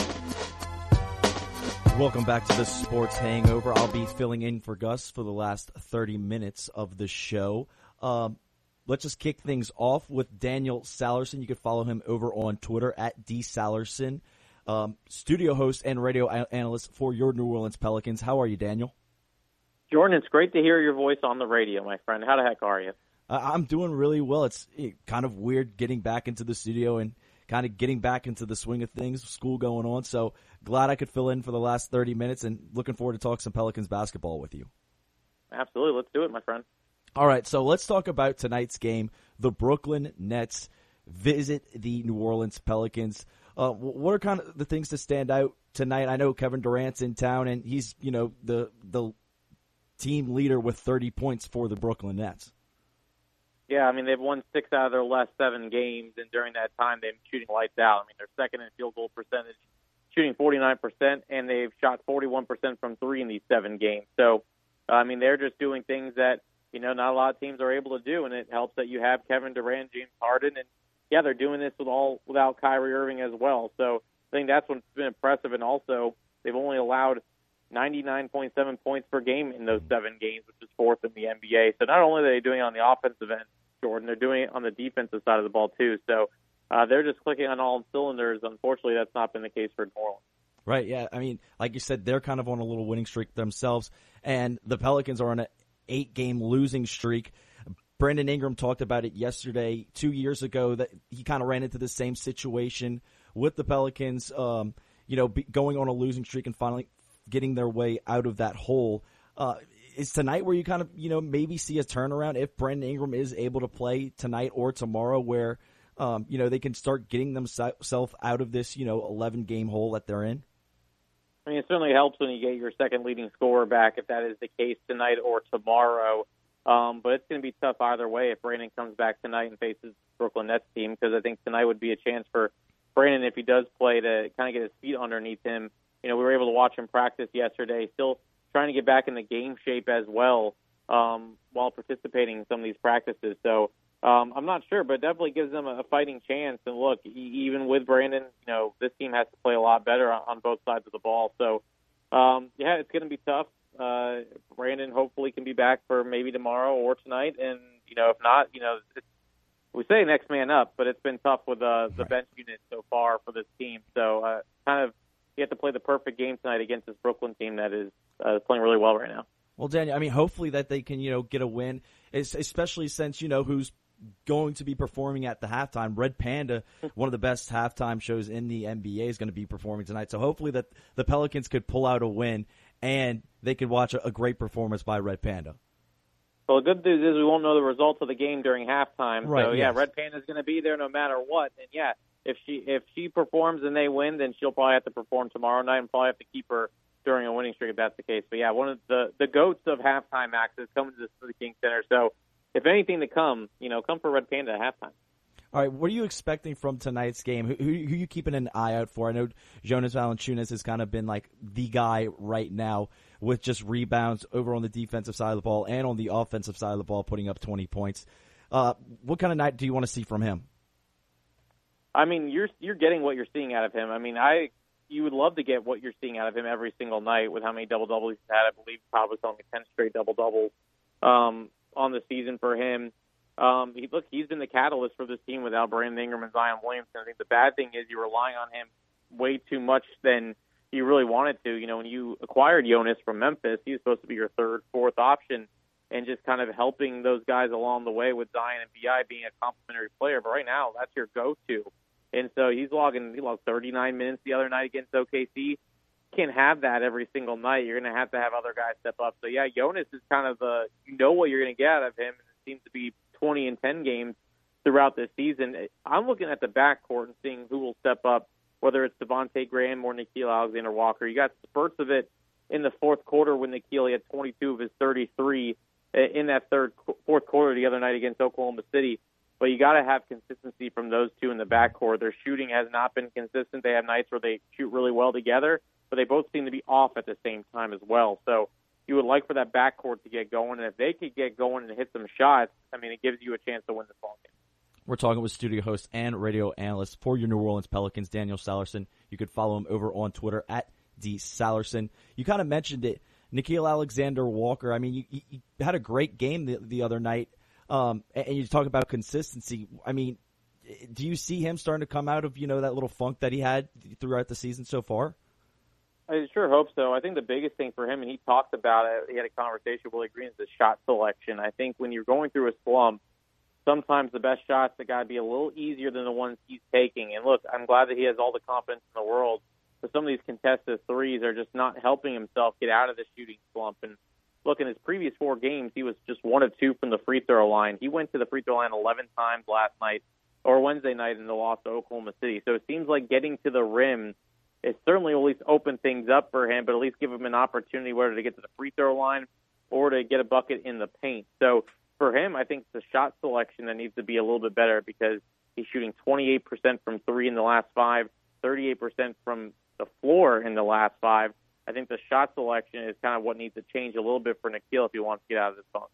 Welcome back to the Sports Hangover. I'll be filling in for Gus for the last 30 minutes of the show. Um, let's just kick things off with Daniel Sallerson. You can follow him over on Twitter at dsallerson. Um, studio host and radio analyst for your New Orleans Pelicans. How are you, Daniel? Jordan, it's great to hear your voice on the radio, my friend. How the heck are you? Uh, I'm doing really well. It's eh, kind of weird getting back into the studio and kind of getting back into the swing of things, school going on. So glad I could fill in for the last 30 minutes and looking forward to talk some Pelicans basketball with you. Absolutely. Let's do it, my friend. All right, so let's talk about tonight's game. The Brooklyn Nets visit the New Orleans Pelicans. Uh, what are kind of the things to stand out tonight? I know Kevin Durant's in town, and he's you know the the team leader with 30 points for the Brooklyn Nets. Yeah, I mean they've won six out of their last seven games, and during that time they've been shooting lights out. I mean they're second in field goal percentage, shooting 49%, and they've shot 41% from three in these seven games. So, I mean they're just doing things that you know not a lot of teams are able to do, and it helps that you have Kevin Durant, James Harden, and yeah, they're doing this with all without Kyrie Irving as well. So I think that's what's been impressive, and also they've only allowed 99.7 points per game in those seven games, which is fourth in the NBA. So not only are they doing it on the offensive end, Jordan, they're doing it on the defensive side of the ball too. So uh, they're just clicking on all cylinders. Unfortunately, that's not been the case for New Orleans. Right. Yeah. I mean, like you said, they're kind of on a little winning streak themselves, and the Pelicans are on an eight-game losing streak. Brandon Ingram talked about it yesterday, two years ago, that he kind of ran into the same situation with the Pelicans. Um, you know, be, going on a losing streak and finally getting their way out of that hole. Uh, is tonight where you kind of you know maybe see a turnaround if Brandon Ingram is able to play tonight or tomorrow, where um, you know they can start getting themselves out of this you know 11 game hole that they're in. I mean, it certainly helps when you get your second leading scorer back, if that is the case tonight or tomorrow. Um, but it's going to be tough either way if Brandon comes back tonight and faces Brooklyn Nets team, because I think tonight would be a chance for Brandon, if he does play, to kind of get his feet underneath him. You know, we were able to watch him practice yesterday, still trying to get back in the game shape as well um, while participating in some of these practices. So um, I'm not sure, but it definitely gives them a fighting chance. And look, even with Brandon, you know, this team has to play a lot better on, on both sides of the ball. So, um, yeah, it's going to be tough. Uh, Brandon hopefully can be back for maybe tomorrow or tonight, and you know, if not, you know, it's, we say next man up, but it's been tough with uh, the bench unit so far for this team. So, uh, kind of, you have to play the perfect game tonight against this Brooklyn team that is uh, playing really well right now. Well, Daniel, I mean, hopefully that they can, you know, get a win, es- especially since you know who's going to be performing at the halftime. Red Panda, one of the best halftime shows in the NBA, is going to be performing tonight. So hopefully that the Pelicans could pull out a win and they could watch a, a great performance by Red Panda. Well, the good news is we won't know the results of the game during halftime. Right, so yeah, yes. Red Panda's going to be there no matter what. And yeah, if she if she performs and they win, then she'll probably have to perform tomorrow night and probably have to keep her during a winning streak if that's the case. But yeah, one of the the goats of halftime acts is coming to the King Center. So if anything to come, you know, come for Red Panda at halftime. All right, what are you expecting from tonight's game? Who, who, who are you keeping an eye out for? I know Jonas Valanciunas has kind of been like the guy right now with just rebounds over on the defensive side of the ball and on the offensive side of the ball, putting up 20 points. Uh, what kind of night do you want to see from him? I mean, you're you're getting what you're seeing out of him. I mean, I you would love to get what you're seeing out of him every single night with how many double doubles he's had. I believe probably only ten straight double doubles um, on the season for him. Um, he, look, he's been the catalyst for this team without Brandon Ingram and Zion Williamson. I think the bad thing is you're relying on him way too much than you really wanted to. You know, when you acquired Jonas from Memphis, he was supposed to be your third, fourth option, and just kind of helping those guys along the way with Zion and Bi being a complementary player. But right now, that's your go-to. And so he's logging. He logged 39 minutes the other night against OKC, can't have that every single night. You're going to have to have other guys step up. So yeah, Jonas is kind of the you know what you're going to get out of him. It seems to be 20 and 10 games throughout the season. I'm looking at the backcourt and seeing who will step up, whether it's Devonte' Graham or Nickeil Alexander Walker. You got spurts of it in the fourth quarter when Nickeil had 22 of his 33 eh, in that third fourth quarter the other night against Oklahoma City. But you got to have consistency from those two in the backcourt. Their shooting has not been consistent. They have nights where they shoot really well together, but they both seem to be off at the same time as well. So you would like for that backcourt to get going, and if they could get going and hit some shots, I mean, it gives you a chance to win the ball game. We're talking with studio host and radio analyst for your New Orleans Pelicans, Daniel Sallerson. You could follow him over on Twitter at D Sallerson. You kind of mentioned it, Nickeil Alexander Walker. I mean, you, you had a great game the, the other night, um, and, and you talk about consistency. I mean, do you see him starting to come out of you know that little funk that he had throughout the season so far? I sure hope so. I think the biggest thing for him, and he talked about it, he had a conversation with Willie Green, is the shot selection. I think when you're going through a slump, sometimes the best shots have got to be a little easier than the ones he's taking. And look, I'm glad that he has all the confidence in the world, but some of these contested threes are just not helping himself get out of the shooting slump. And look, in his previous four games, he was just one of two from the free throw line. He went to the free throw line 11 times last night or Wednesday night in the loss to Oklahoma City. So it seems like getting to the rim – it certainly will at least open things up for him, but at least give him an opportunity whether to get to the free throw line or to get a bucket in the paint. So for him, I think the shot selection that needs to be a little bit better because he's shooting 28% from three in the last five, 38% from the floor in the last five. I think the shot selection is kind of what needs to change a little bit for Nickeil if he wants to get out of this funk.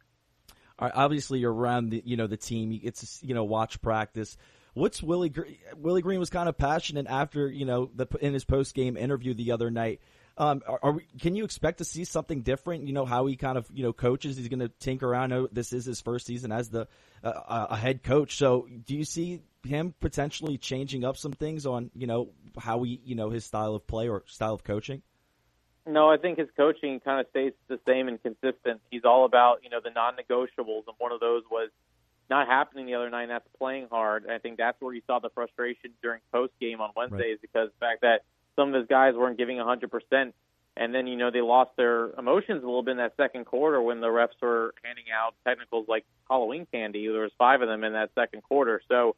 All right, obviously, you're around the you know the team. It's you know watch practice. What's Willie Green? Willie Green was kind of passionate after you know the in his post game interview the other night. Um, are, are we, can you expect to see something different? You know how he kind of you know coaches. He's going to tinker around. know this is his first season as the uh, a head coach. So do you see him potentially changing up some things on you know how he you know his style of play or style of coaching? No, I think his coaching kind of stays the same and consistent. He's all about you know the non-negotiables, and one of those was not happening the other night. And that's playing hard. And I think that's where you saw the frustration during post game on Wednesdays right. because the fact that some of his guys weren't giving 100%. And then, you know, they lost their emotions a little bit in that second quarter when the refs were handing out technicals like Halloween candy. There was five of them in that second quarter. So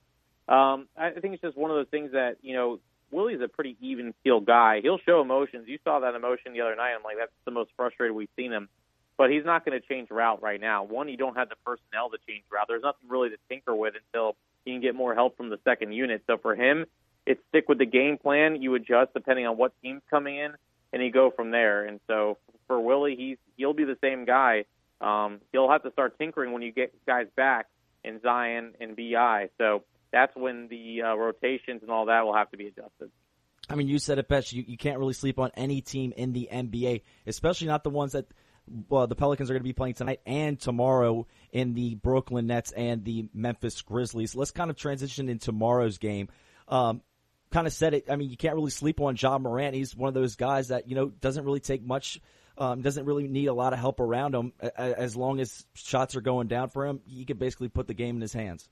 um, I think it's just one of those things that, you know, Willie's a pretty even keel guy. He'll show emotions. You saw that emotion the other night. I'm like, that's the most frustrated we've seen him but he's not going to change route right now. One, you don't have the personnel to change route. There's nothing really to tinker with until you can get more help from the second unit. So for him, it's stick with the game plan. You adjust depending on what team's coming in, and you go from there. And so for Willie, he's he'll be the same guy. Um, he'll have to start tinkering when you get guys back in Zion and Bi. So that's when the uh, rotations and all that will have to be adjusted. I mean, you said it best. You, you can't really sleep on any team in the NBA, especially not the ones that well, the Pelicans are going to be playing tonight and tomorrow in the Brooklyn Nets and the Memphis Grizzlies. Let's kind of transition in tomorrow's game. Um, kind of said it. I mean, you can't really sleep on Ja Morant. He's one of those guys that you know doesn't really take much, um, doesn't really need a lot of help around him. As long as shots are going down for him, he can basically put the game in his hands.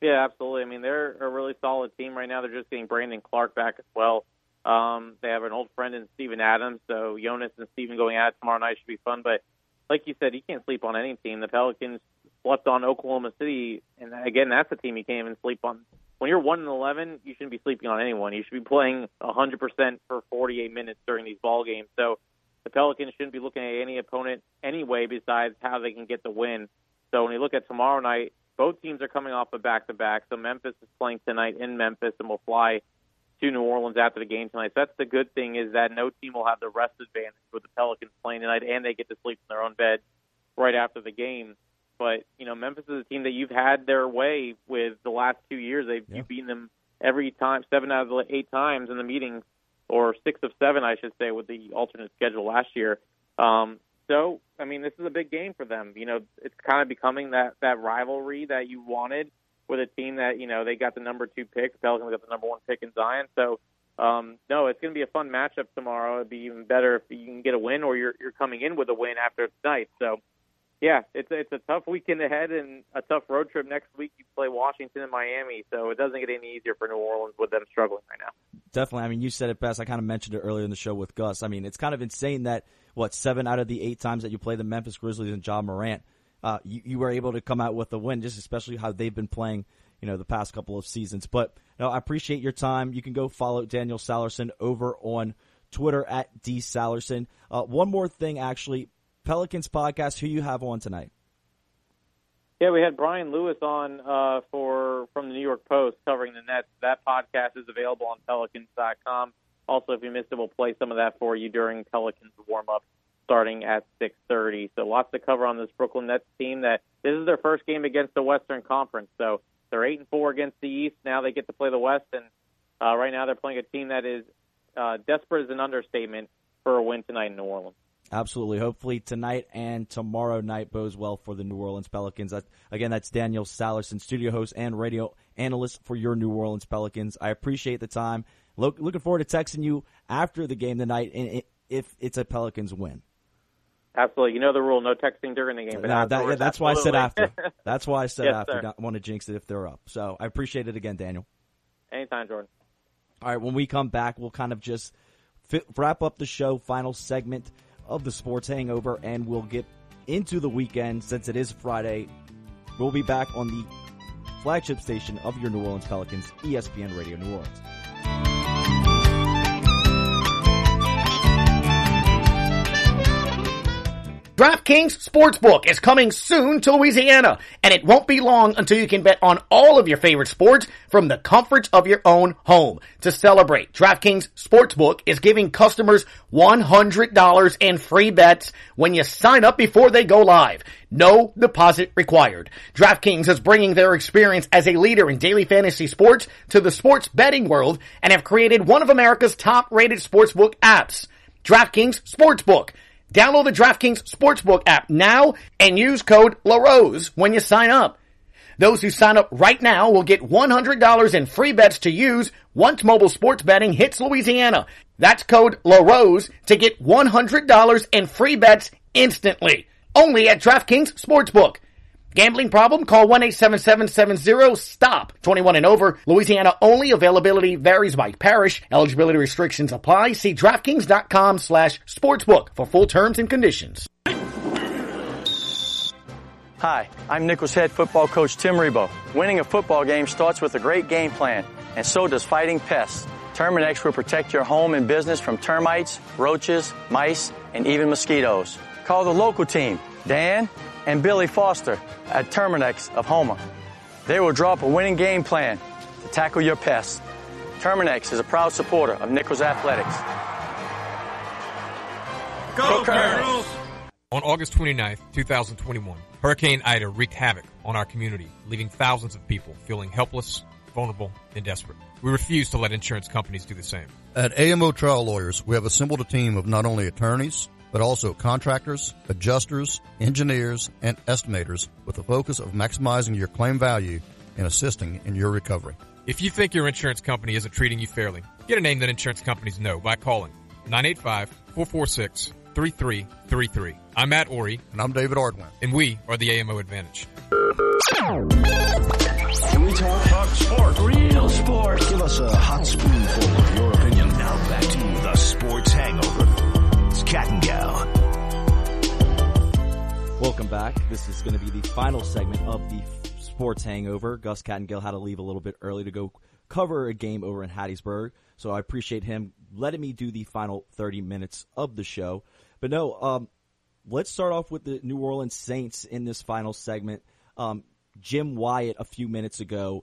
Yeah, absolutely. I mean, they're a really solid team right now. They're just getting Brandon Clarke back as well. Um, they have an old friend in Steven Adams, so Jonas and Steven going at it tomorrow night should be fun. But like you said, you can't sleep on any team. The Pelicans slept on Oklahoma City, and again, that's a team you can't even sleep on. When you're one and eleven, you shouldn't be sleeping on anyone. You should be playing 100% for 48 minutes during these ball games. So the Pelicans shouldn't be looking at any opponent anyway, besides how they can get the win. So when you look at tomorrow night, both teams are coming off a back-to-back. So Memphis is playing tonight in Memphis and will fly to New Orleans after the game tonight. So that's the good thing is that no team will have the rest advantage with the Pelicans playing tonight, and they get to sleep in their own bed right after the game. But you know, Memphis is a team that you've had their way with the last two years. They've yeah. you've beaten them every time, seven out of the eight times in the meetings, or six of seven, I should say, with the alternate schedule last year. Um, so, I mean, this is a big game for them. You know, it's kind of becoming that that rivalry that you wanted with a team that you know they got the number two pick. Pelicans got the number one pick in Zion. So um, no, it's going to be a fun matchup tomorrow. It'd be even better if you can get a win, or you're you're coming in with a win after tonight. So yeah, it's it's a tough weekend ahead and a tough road trip next week. You play Washington and Miami, so it doesn't get any easier for New Orleans with them struggling right now. Definitely. I mean, you said it best. I kind of mentioned it earlier in the show with Gus. I mean, it's kind of insane that what seven out of the eight times that you play the Memphis Grizzlies and Ja Morant, uh, you, you were able to come out with a win. Just especially how they've been playing, you know, the past couple of seasons. But no, I appreciate your time. You can go follow Daniel Sallerson over on Twitter at D Sallerson. Uh, one more thing, actually, Pelicans podcast. Who you have on tonight? Yeah, we had Brian Lewis on uh, for from the New York Post covering the Nets. That podcast is available on Pelicans.com. Also, if you missed it, we'll play some of that for you during Pelicans warm up starting at 6:30. So lots to cover on this Brooklyn Nets team. That this is their first game against the Western Conference. So they're eight and four against the East. Now they get to play the West, and uh, right now they're playing a team that is uh, desperate is an understatement for a win tonight in New Orleans. Absolutely. Hopefully tonight and tomorrow night bodes well for the New Orleans Pelicans. That, again, that's Daniel Sallerson, studio host and radio analyst for your New Orleans Pelicans. I appreciate the time. Look, looking forward to texting you after the game tonight if it's a Pelicans win. Absolutely. You know the rule: no texting during the game. But no, that, yeah, that's why I said after. That's why I said yes, after. Sir. Don't want to jinx it if they're up. So I appreciate it again, Daniel. Anytime, Jordan. All right. When we come back, we'll kind of just fit, wrap up the show. Final segment of the sports hangover, and we'll get into the weekend since it is Friday. We'll be back on the flagship station of your New Orleans Pelicans, ESPN Radio New Orleans. DraftKings Sportsbook is coming soon to Louisiana, and it won't be long until you can bet on all of your favorite sports from the comforts of your own home. To celebrate, DraftKings Sportsbook is giving customers $100 in free bets when you sign up before they go live. No deposit required. DraftKings is bringing their experience as a leader in daily fantasy sports to the sports betting world and have created one of America's top rated sportsbook apps. DraftKings Sportsbook. Download the DraftKings Sportsbook app now and use code LaRose when you sign up. Those who sign up right now will get $100 in free bets to use once mobile sports betting hits Louisiana. That's code LaRose to get $100 in free bets instantly. Only at DraftKings Sportsbook. Gambling problem? Call 1-877-70-STOP. 21 and over. Louisiana only. Availability varies by parish. Eligibility restrictions apply. See DraftKings.com slash sportsbook for full terms and conditions. Hi, I'm Nicholls head football coach Tim Rebowe. Winning a football game starts with a great game plan, and so does fighting pests. Terminix will protect your home and business from termites, roaches, mice, and even mosquitoes. Call the local team, Dan and Billy Foster at Terminix of Houma. They will draw up a winning game plan to tackle your pests. Terminix is a proud supporter of Nicholls Athletics. Go, Colonels! On August 29th, 2021, Hurricane Ida wreaked havoc on our community, leaving thousands of people feeling helpless, vulnerable, and desperate. We refuse to let insurance companies do the same. At AMO Trial Lawyers, we have assembled a team of not only attorneys, but also contractors, adjusters, engineers, and estimators with the focus of maximizing your claim value and assisting in your recovery. If you think your insurance company isn't treating you fairly, get a name that insurance companies know by calling 985-446-3333. I'm Matt Ory. And I'm David Ardoin. And we are the AMO Advantage. Can we talk? Talk sport. Real sport. Give us a hot spoonful of your opinion. Now back to the Welcome back. This is going to be the final segment of the Sports Hangover. Gus Kattengell had to leave a little bit early to go cover a game over in Hattiesburg, so I appreciate him letting me do the final 30 minutes of the show. But no, um, let's start off with the New Orleans Saints in this final segment. Um, Jim Wyatt a few minutes ago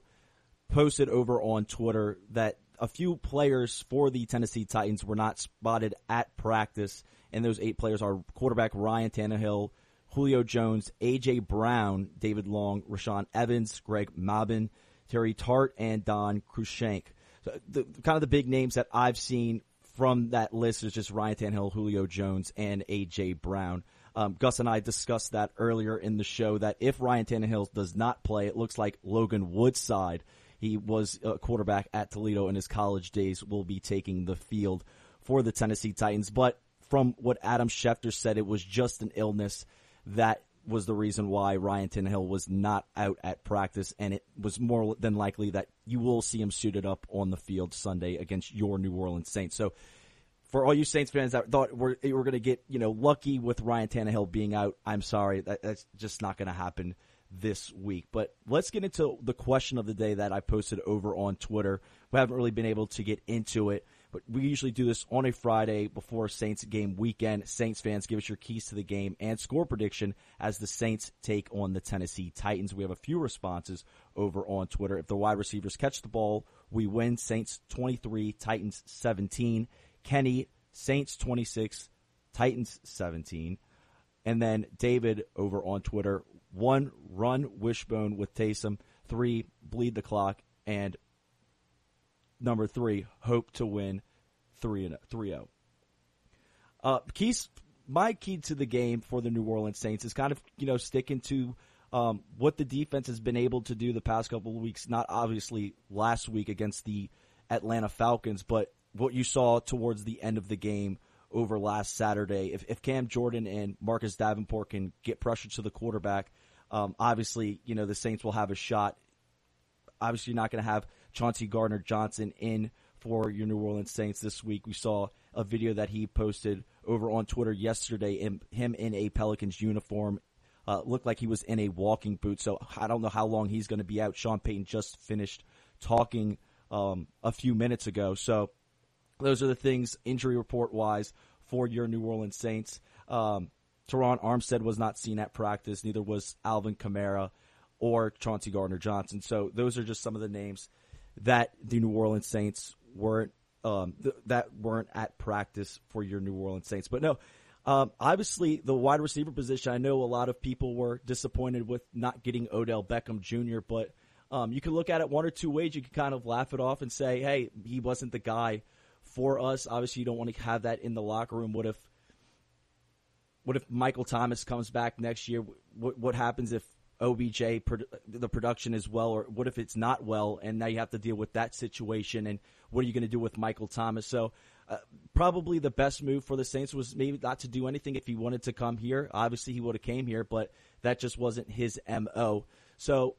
posted over on Twitter that a few players for the Tennessee Titans were not spotted at practice, and those eight players are quarterback Ryan Tannehill, Julio Jones, AJ Brown, David Long, Rashaan Evans, Greg Mabin, Teair Tart, and Dane Cruikshank. So the kind of the big names that I've seen from that list is just Ryan Tannehill, Julio Jones, and AJ Brown. Um, Gus and I discussed that earlier in the show that if Ryan Tannehill does not play, it looks like Logan Woodside, he was a quarterback at Toledo in his college days, will be taking the field for the Tennessee Titans. But from what Adam Schefter said, it was just an illness that was the reason why Ryan Tannehill was not out at practice, and it was more than likely that you will see him suited up on the field Sunday against your New Orleans Saints. So, for all you Saints fans that thought we're, we're going to get you know lucky with Ryan Tannehill being out, I'm sorry, that, that's just not going to happen this week. But let's get into the question of the day that I posted over on Twitter. We haven't really been able to get into it, but we usually do this on a Friday before Saints game weekend. Saints fans, give us your keys to the game and score prediction as the Saints take on the Tennessee Titans. We have a few responses over on Twitter. If the wide receivers catch the ball, we win. Saints 23, Titans 17. Kenny, Saints 26, Titans 17. And then David over on Twitter, one, run wishbone with Taysom. Three, bleed the clock. And number three, hope to win 3 and 3-0. Uh, keys, my key to the game for the New Orleans Saints is kind of, you know, sticking to um, what the defense has been able to do the past couple of weeks. Not obviously last week against the Atlanta Falcons, but what you saw towards the end of the game over last Saturday. If, if Cam Jordan and Marcus Davenport can get pressure to the quarterback, um, obviously, you know, the Saints will have a shot. Obviously, you're not going to have Chauncey Gardner Johnson in for your New Orleans Saints this week. We saw a video that he posted over on Twitter yesterday, in, him in a Pelicans uniform. Uh, looked like he was in a walking boot, so I don't know how long he's going to be out. Sean Payton just finished talking um, a few minutes ago, so those are the things injury report wise for your New Orleans Saints. Um, Terron Armstead was not seen at practice. Neither was Alvin Kamara or Chauncey Gardner Johnson. So those are just some of the names that the New Orleans Saints weren't um, th- that weren't at practice for your New Orleans Saints. But no, um, obviously the wide receiver position. I know a lot of people were disappointed with not getting Odell Beckham Jr., but um, you can look at it one or two ways. You can kind of laugh it off and say, "Hey, he wasn't the guy for us." Obviously, you don't want to have that in the locker room. What if what if Michael Thomas comes back next year? What what happens if OBJ the production is well, or what if it's not well, and now you have to deal with that situation? And what are you going to do with Michael Thomas? So. Uh, probably the best move for the Saints was maybe not to do anything if he wanted to come here. Obviously, he would have came here, but that just wasn't his mo. So,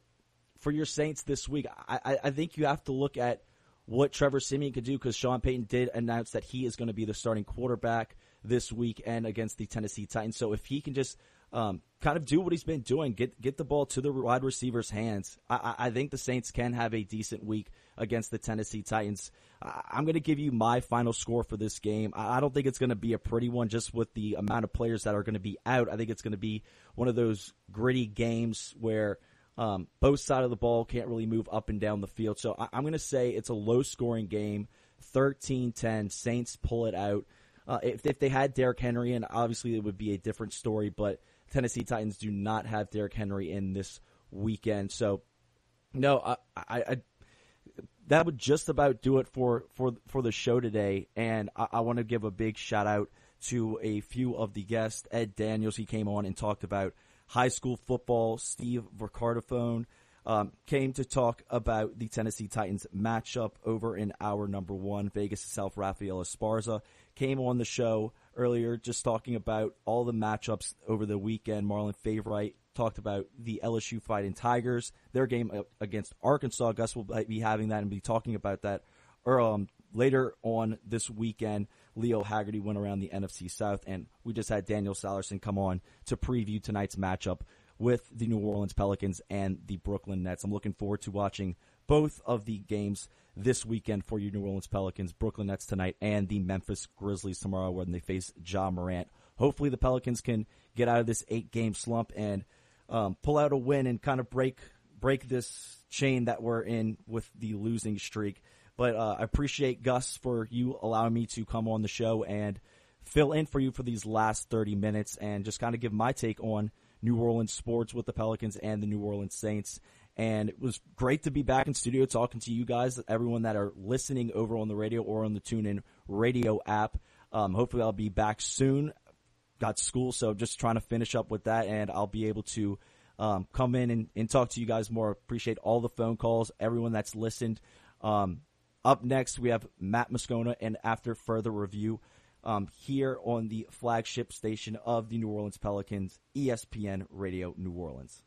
for your Saints this week, I, I think you have to look at what Trevor Siemian could do because Sean Payton did announce that he is going to be the starting quarterback this weekend against the Tennessee Titans. So if he can just um, kind of do what he's been doing, get get the ball to the wide receivers' hands, I, I think the Saints can have a decent week against the Tennessee Titans. I, am going to give you my final score for this game. I, I don't think it's going to be a pretty one, just with the amount of players that are going to be out. I think it's going to be one of those gritty games where. Um, both side of the ball can't really move up and down the field. So I, am going to say it's a low scoring game. 13-10. Saints pull it out. Uh, if, if they had Derrick Henry, and obviously it would be a different story, but Tennessee Titans do not have Derrick Henry in this weekend. So, no, I, I, I that would just about do it for, for, for the show today. And I, I want to give a big shout out to a few of the guests. Ed Daniels, he came on and talked about high school football. Steve Vercardifone, um, came to talk about the Tennessee Titans matchup over in our number one, Vegas South Rafael Esparza. Came on the show earlier just talking about all the matchups over the weekend. Marlon Favorite talked about the LSU Fighting Tigers, their game against Arkansas. Gus will be having that and be talking about that or, um, later on this weekend. Leo Haggerty went around the NFC South, and we just had Daniel Sallerson come on to preview tonight's matchup with the New Orleans Pelicans and the Brooklyn Nets. I'm looking forward to watching both of the games this weekend for you New Orleans Pelicans, Brooklyn Nets tonight, and the Memphis Grizzlies tomorrow when they face Ja Morant. Hopefully the Pelicans can get out of this eight game slump and um, pull out a win and kind of break break this chain that we're in with the losing streak. But uh, I appreciate Gus for you allowing me to come on the show and fill in for you for these last 30 minutes and just kind of give my take on New Orleans sports with the Pelicans and the New Orleans Saints. And it was great to be back in studio talking to you guys, everyone that are listening over on the radio or on the TuneIn radio app. Um, hopefully I'll be back soon. Got school, so just trying to finish up with that and I'll be able to um, come in and, and, talk to you guys more. Appreciate all the phone calls, everyone that's listened. Um, up next, we have Matt Moscona, and after further review, um, here on the flagship station of the New Orleans Pelicans, ESPN Radio New Orleans.